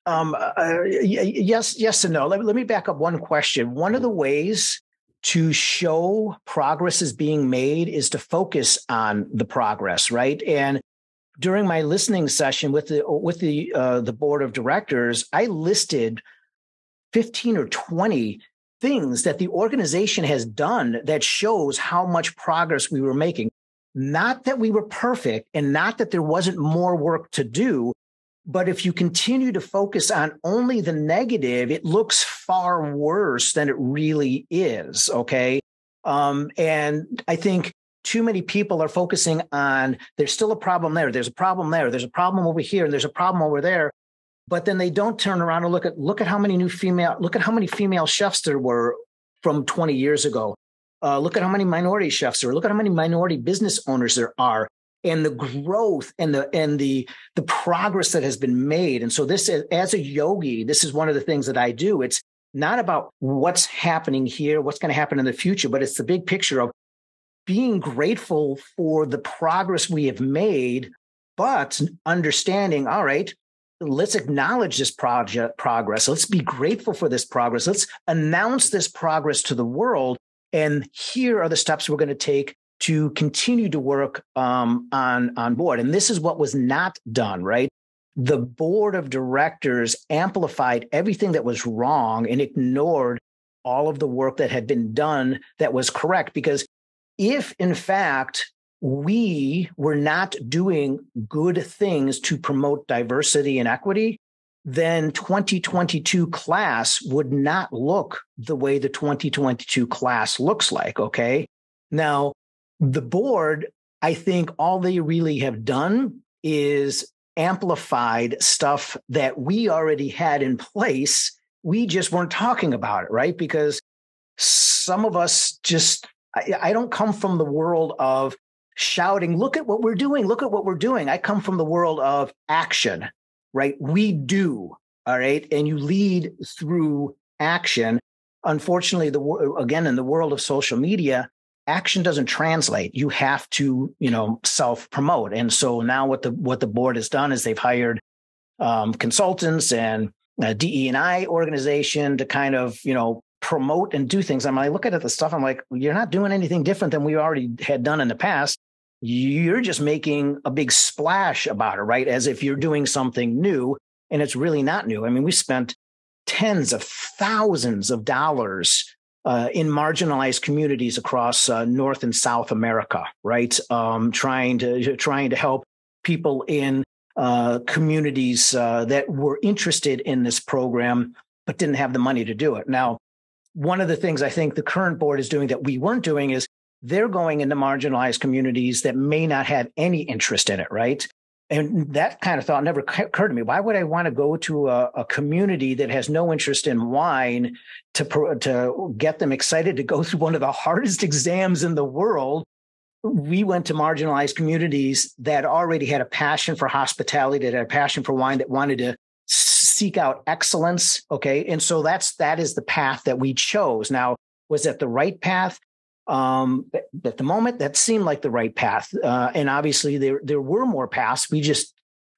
Um, uh, yes, yes, and no. Let, let me back up one question. One of the ways to show progress is being made is to focus on the progress, right? And during my listening session with the with the uh, the board of directors, I listed fifteen or twenty things that the organization has done that shows how much progress we were making. Not that we were perfect, and not that there wasn't more work to do. But if you continue to focus on only the negative, it looks far worse than it really is. Okay. Um, and I think too many people are focusing on there's still a problem there, there's a problem there, there's a problem over here, and there's a problem over there. But then they don't turn around and look at look at how many new female look at how many female chefs there were from 20 years ago. Uh, look at how many minority chefs there. Look at how many minority business owners there are, and the growth and the and the the progress that has been made. And so this, as a yogi, this is one of the things that I do. It's not about what's happening here, what's going to happen in the future, but it's the big picture of being grateful for the progress we have made, but understanding, all right, let's acknowledge this project progress. Let's be grateful for this progress. Let's announce this progress to the world. And here are the steps we're going to take to continue to work um, on, on board. And this is what was not done, right? The board of directors amplified everything that was wrong and ignored all of the work that had been done that was correct because if in fact we were not doing good things to promote diversity and equity, then 2022 class would not look the way the 2022 class looks like. Okay. Now, the board, I think all they really have done is amplified stuff that we already had in place. We just weren't talking about it, right? Because some of us just I, I don't come from the world of shouting, look at what we're doing, look at what we're doing. I come from the world of action, right? We do, all right? And you lead through action. Unfortunately, the again in the world of social media, action doesn't translate. You have to, you know, self promote. And so now what the what the board has done is they've hired um, consultants and a DE and I organization to kind of, you know, promote and do things. I mean, I look at the stuff, I'm like, you're not doing anything different than we already had done in the past. You're just making a big splash about it, right? As if you're doing something new. And it's really not new. I mean, we spent tens of thousands of dollars uh, in marginalized communities across uh, North and South America, right? Um, trying to trying to help people in uh, communities uh, that were interested in this program but didn't have the money to do it. Now, one of the things I think the current board is doing that we weren't doing is they're going into marginalized communities that may not have any interest in it, right? And that kind of thought never occurred to me. Why would I want to go to a, a community that has no interest in wine to to get them excited to go through one of the hardest exams in the world? We went to marginalized communities that already had a passion for hospitality, that had a passion for wine, that wanted to seek out excellence. Okay. And so that's, that is the path that we chose. Now, was that the right path? Um, at the moment, that seemed like the right path. Uh, and obviously there, there were more paths. We just,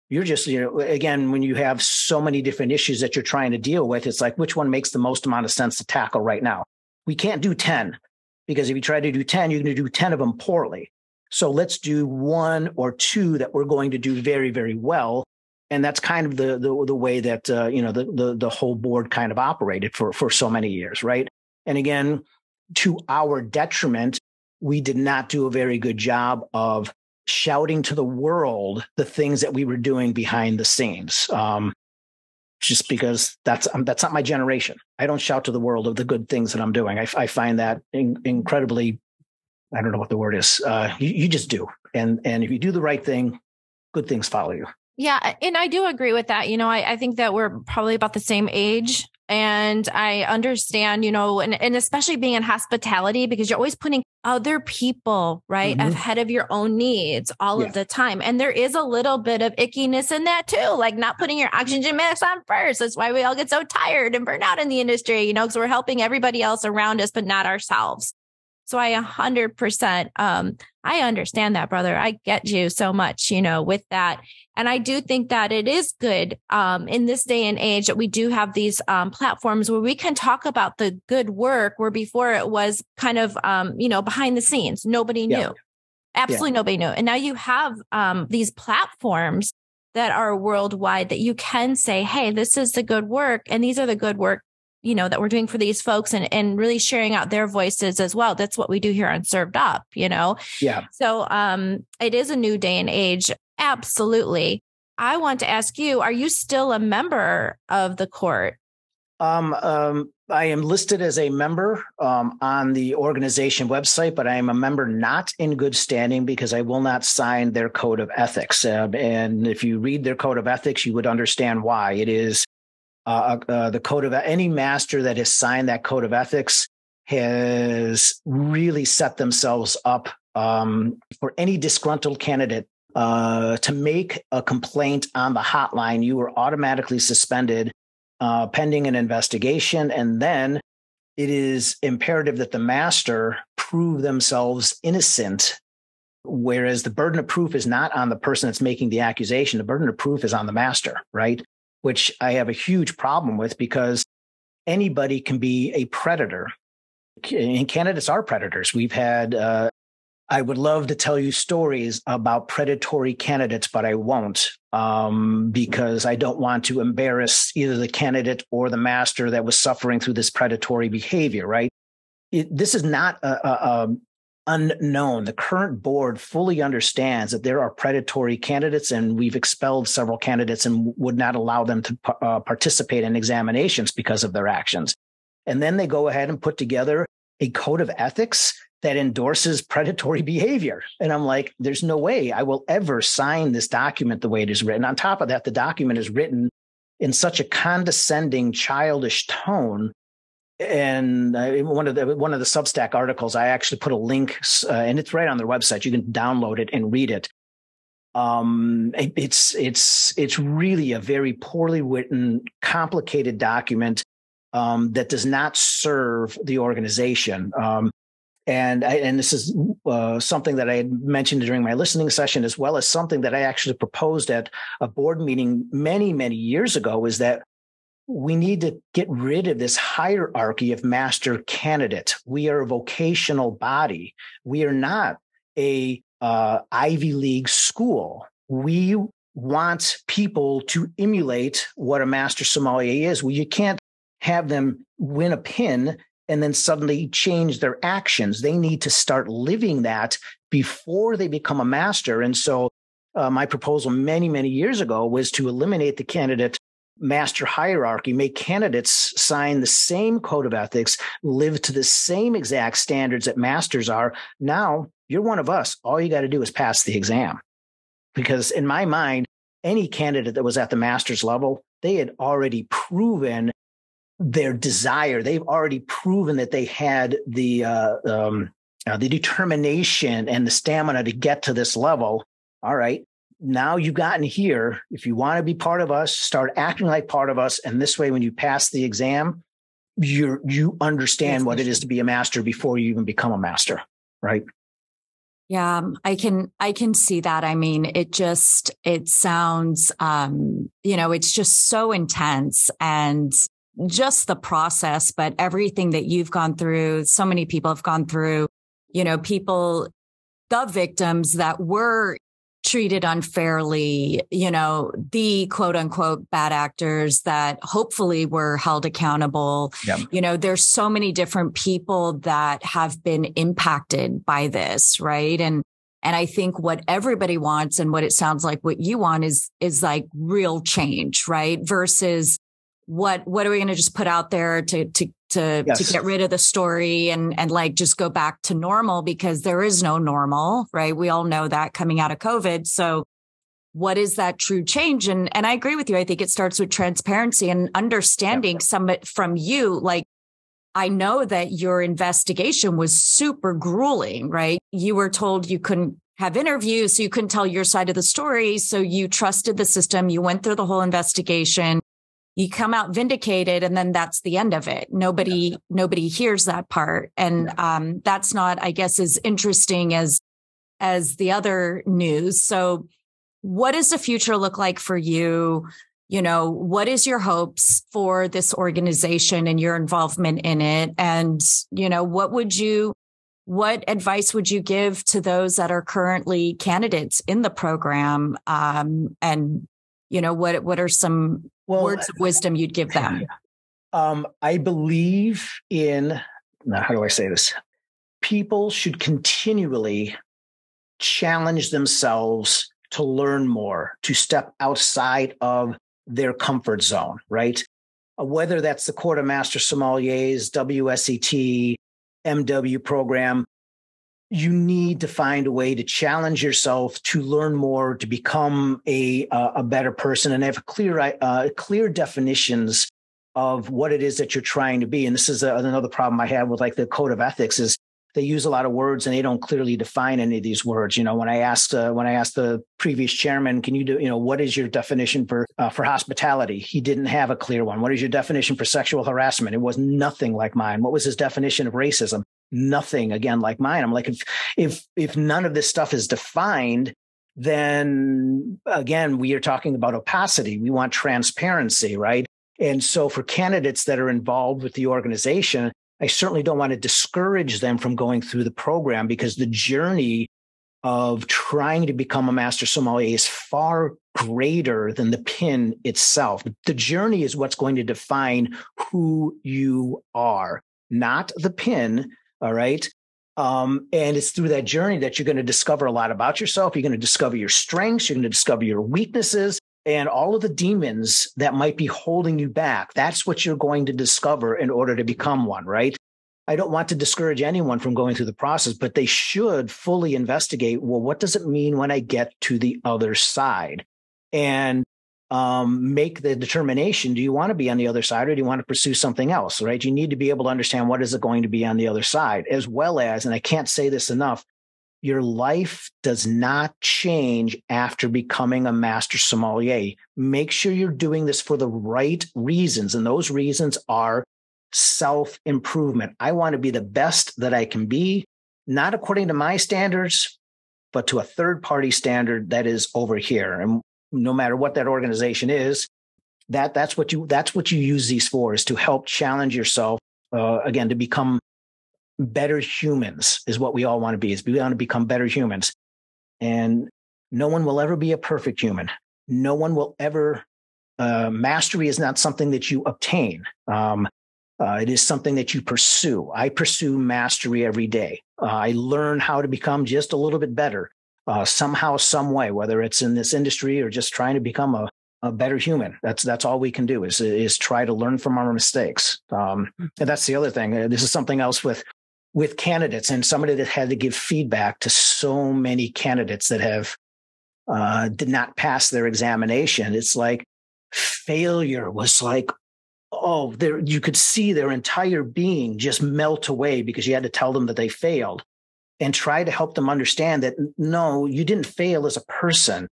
you're just, you know, again, when you have so many different issues that you're trying to deal with, it's like, which one makes the most amount of sense to tackle right now? We can't do 10 because if you try to do 10, you're going to do 10 of them poorly. So let's do one or two that we're going to do very, very well and that's kind of the the, the way that uh, you know the, the the whole board kind of operated for for so many years, right? And again, to our detriment, we did not do a very good job of shouting to the world the things that we were doing behind the scenes. Um, just because that's um, that's not my generation. I don't shout to the world of the good things that I'm doing. I, I find that in, incredibly. I don't know what the word is. Uh, you, you just do, and and if you do the right thing, good things follow you. Yeah. And I do agree with that. You know, I, I think that we're probably about the same age. And I understand, you know, and, and especially being in hospitality because you're always putting other people, right, mm-hmm. ahead of your own needs all yeah. of the time. And there is a little bit of ickiness in that too, like not putting your oxygen mask on first. That's why we all get so tired and burn out in the industry, you know, because we're helping everybody else around us, but not ourselves. So I 100%, um, I understand that, brother. I get you so much, you know, with that. And I do think that it is good, um, in this day and age that we do have these, um, platforms where we can talk about the good work where before it was kind of, um, you know, behind the scenes. Nobody knew. Yeah. Absolutely yeah. nobody knew. And now you have, um, these platforms that are worldwide that you can say, Hey, this is the good work. And these are the good work you know, that we're doing for these folks and, and really sharing out their voices as well. That's what we do here on Served Up, you know? Yeah. So um it is a new day and age. Absolutely. I want to ask you, are you still a member of the court? Um, um, I am listed as a member um, on the organization website, but I am a member not in good standing because I will not sign their code of ethics. Uh, and if you read their code of ethics, you would understand why. It is uh, uh, the code of any master that has signed that code of ethics has really set themselves up um, for any disgruntled candidate uh, to make a complaint on the hotline. You are automatically suspended uh, pending an investigation, and then it is imperative that the master prove themselves innocent. Whereas the burden of proof is not on the person that's making the accusation, the burden of proof is on the master, right? Which I have a huge problem with because anybody can be a predator. And candidates are predators. We've had, uh, I would love to tell you stories about predatory candidates, but I won't um, because I don't want to embarrass either the candidate or the master that was suffering through this predatory behavior, right? It, this is not a, a, unknown. The current board fully understands that there are predatory candidates, and we've expelled several candidates and would not allow them to uh, participate in examinations because of their actions. And then they go ahead and put together a code of ethics that endorses predatory behavior. And I'm like, there's no way I will ever sign this document the way it is written. On top of that, the document is written in such a condescending, childish tone and one of the one of the Substack articles, I actually put a link, uh, and it's right on their website. You can download it and read it. Um, it, it's it's it's really a very poorly written, complicated document um, that does not serve the organization. Um, and I, and this is uh, something that I had mentioned during my listening session, as well as something that I actually proposed at a board meeting many many years ago. Is that we need to get rid of this hierarchy of master candidate. We are a vocational body. We are not a uh, Ivy League school. We want people to emulate what a master sommelier is. Well, you can't have them win a pin and then suddenly change their actions. They need to start living that before they become a master. And so, uh, my proposal many, many years ago was to eliminate the candidate master hierarchy, make candidates sign the same code of ethics, live to the same exact standards that masters are. Now you're one of us. All you got to do is pass the exam. Because in my mind, any candidate that was at the master's level, they had already proven their desire. They've already proven that they had the uh, um, uh, the determination and the stamina to get to this level. All right, now you've gotten here. If you want to be part of us, start acting like part of us. And this way, when you pass the exam, you you understand what it is to be a master before you even become a master, right? Yeah, um, I can I can see that. I mean, it just it sounds um, you know, it's just so intense and just the process, but everything that you've gone through, so many people have gone through, you know, people the victims that were treated unfairly, you know, the quote unquote bad actors that hopefully were held accountable. Yep. You know, there's so many different people that have been impacted by this, right? And and I think what everybody wants and what it sounds like what you want is is like real change, right? Versus what what are we going to just put out there to to to yes. to get rid of the story and and like just go back to normal because there is no normal, right? We all know that coming out of COVID. So what is that true change? And and I agree with you. I think it starts with transparency and understanding yep. some from you. Like I know that your investigation was super grueling, right? You were told you couldn't have interviews, so you couldn't tell your side of the story. So you trusted the system. You went through the whole investigation. You come out vindicated, and then that's the end of it. Nobody, yeah. nobody hears that part, and um, that's not, I guess, as interesting as as the other news. So, what does the future look like for you? You know, what is your hopes for this organization and your involvement in it? And you know, what would you what advice would you give to those that are currently candidates in the program? Um, and you know, what what are some well, words of wisdom you'd give them? Um, I believe in now, how do I say this? People should continually challenge themselves to learn more, to step outside of their comfort zone, right? Uh, whether that's the Court of Master Sommeliers, WSET, MW program, you need to find a way to challenge yourself to learn more, to become a a better person, and have clear uh, clear definitions of what it is that you're trying to be. And this is a, another problem I have with like the code of ethics is they use a lot of words and they don't clearly define any of these words. You know, when I asked uh, when I asked the previous chairman, can you do you know what is your definition for uh, for hospitality? He didn't have a clear one. What is your definition for sexual harassment? It was nothing like mine. What was his definition of racism? Nothing again like mine. I'm like if if if none of this stuff is defined, then again we are talking about opacity. We want transparency, right? And so for candidates that are involved with the organization, I certainly don't want to discourage them from going through the program because the journey of trying to become a master sommelier is far greater than the pin itself. The journey is what's going to define who you are, not the pin. All right. Um, and it's through that journey that you're going to discover a lot about yourself. You're going to discover your strengths. You're going to discover your weaknesses and all of the demons that might be holding you back. That's what you're going to discover in order to become one, right? I don't want to discourage anyone from going through the process, but they should fully investigate well, what does it mean when I get to the other side? And um, make the determination do you want to be on the other side or do you want to pursue something else right you need to be able to understand what is it going to be on the other side as well as and i can't say this enough your life does not change after becoming a master sommelier. Make sure you're doing this for the right reasons. And those reasons are self improvement. I want to be the best that I can be, not according to my standards, but to a third party standard that is over here. And no matter what that organization is, that that's what you that's what you use these for is to help challenge yourself uh, again to become better humans is what we all want to be is we want to become better humans. And no one will ever be a perfect human. No one will ever uh, mastery is not something that you obtain. Um, uh, it is something that you pursue. I pursue mastery every day. Uh, i learn how to become just a little bit better uh, somehow some way whether it's in this industry or just trying to become a, a better human. That's that's all we can do is is try to learn from our mistakes. Um, and that's the other thing. This is something else with with candidates and somebody that had to give feedback to so many candidates that have uh, did not pass their examination. It's like failure was like, oh, there you could see their entire being just melt away because you had to tell them that they failed and try to help them understand that no, you didn't fail as a person.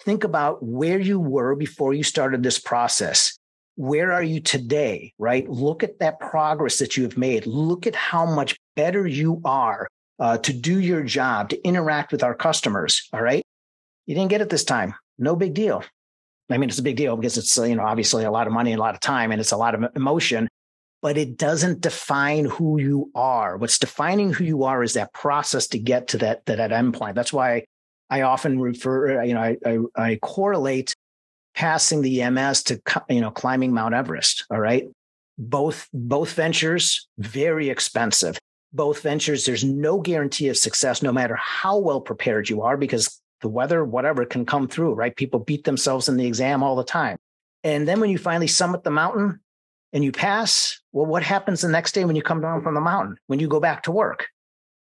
Think about where you were before you started this process where are you today, right? Look at that progress that you have made. Look at how much better you are uh, to do your job, to interact with our customers. All right. You didn't get it this time. No big deal. I mean, it's a big deal because it's, you know, obviously a lot of money and a lot of time and it's a lot of emotion, but it doesn't define who you are. What's defining who you are is that process to get to that, that endpoint. That's why I often refer, you know, I, I, I correlate passing the MS to you know climbing Mount Everest. All right, both both ventures very expensive. Both ventures, there's no guarantee of success, no matter how well prepared you are, because the weather, whatever, can come through. Right, people beat themselves in the exam all the time, and then when you finally summit the mountain and you pass, well, what happens the next day when you come down from the mountain? When you go back to work?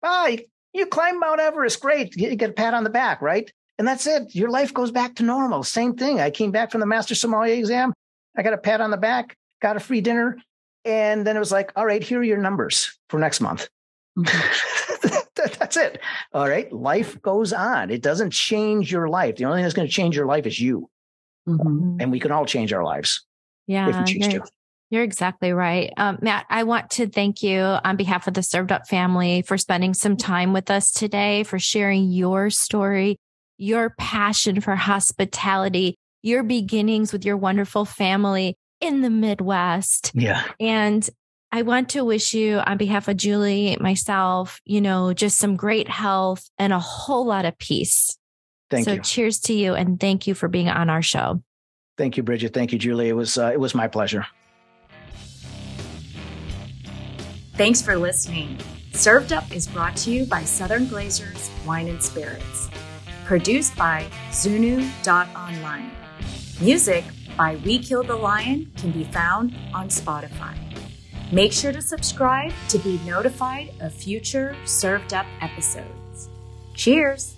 Ah, you, you climb Mount Everest, great. You get a pat on the back, right? And that's it. Your life goes back to normal. Same thing. I came back from the master sommelier exam. I got a pat on the back, got a free dinner. And then it was like, all right, here are your numbers for next month. That's it. All right. Life goes on. It doesn't change your life. The only thing that's going to change your life is you. Mm-hmm. And we can all change our lives. Yeah. If we choose to. You're exactly right. Um, Matt, I want to thank you on behalf of the Served Up family for spending some time with us today, for sharing your story, your passion for hospitality, your beginnings with your wonderful family in the Midwest. Yeah. And I want to wish you on behalf of Julie, myself, you know, just some great health and a whole lot of peace. Thank so you. So cheers to you and thank you for being on our show. Thank you, Bridget. Thank you, Julie. It was uh, it was my pleasure. Thanks for listening. Served Up is brought to you by Southern Glazer's Wine and Spirits. Produced by Zunu.online. Music by We Killed the Lion can be found on Spotify. Make sure to subscribe to be notified of future Served Up episodes. Cheers!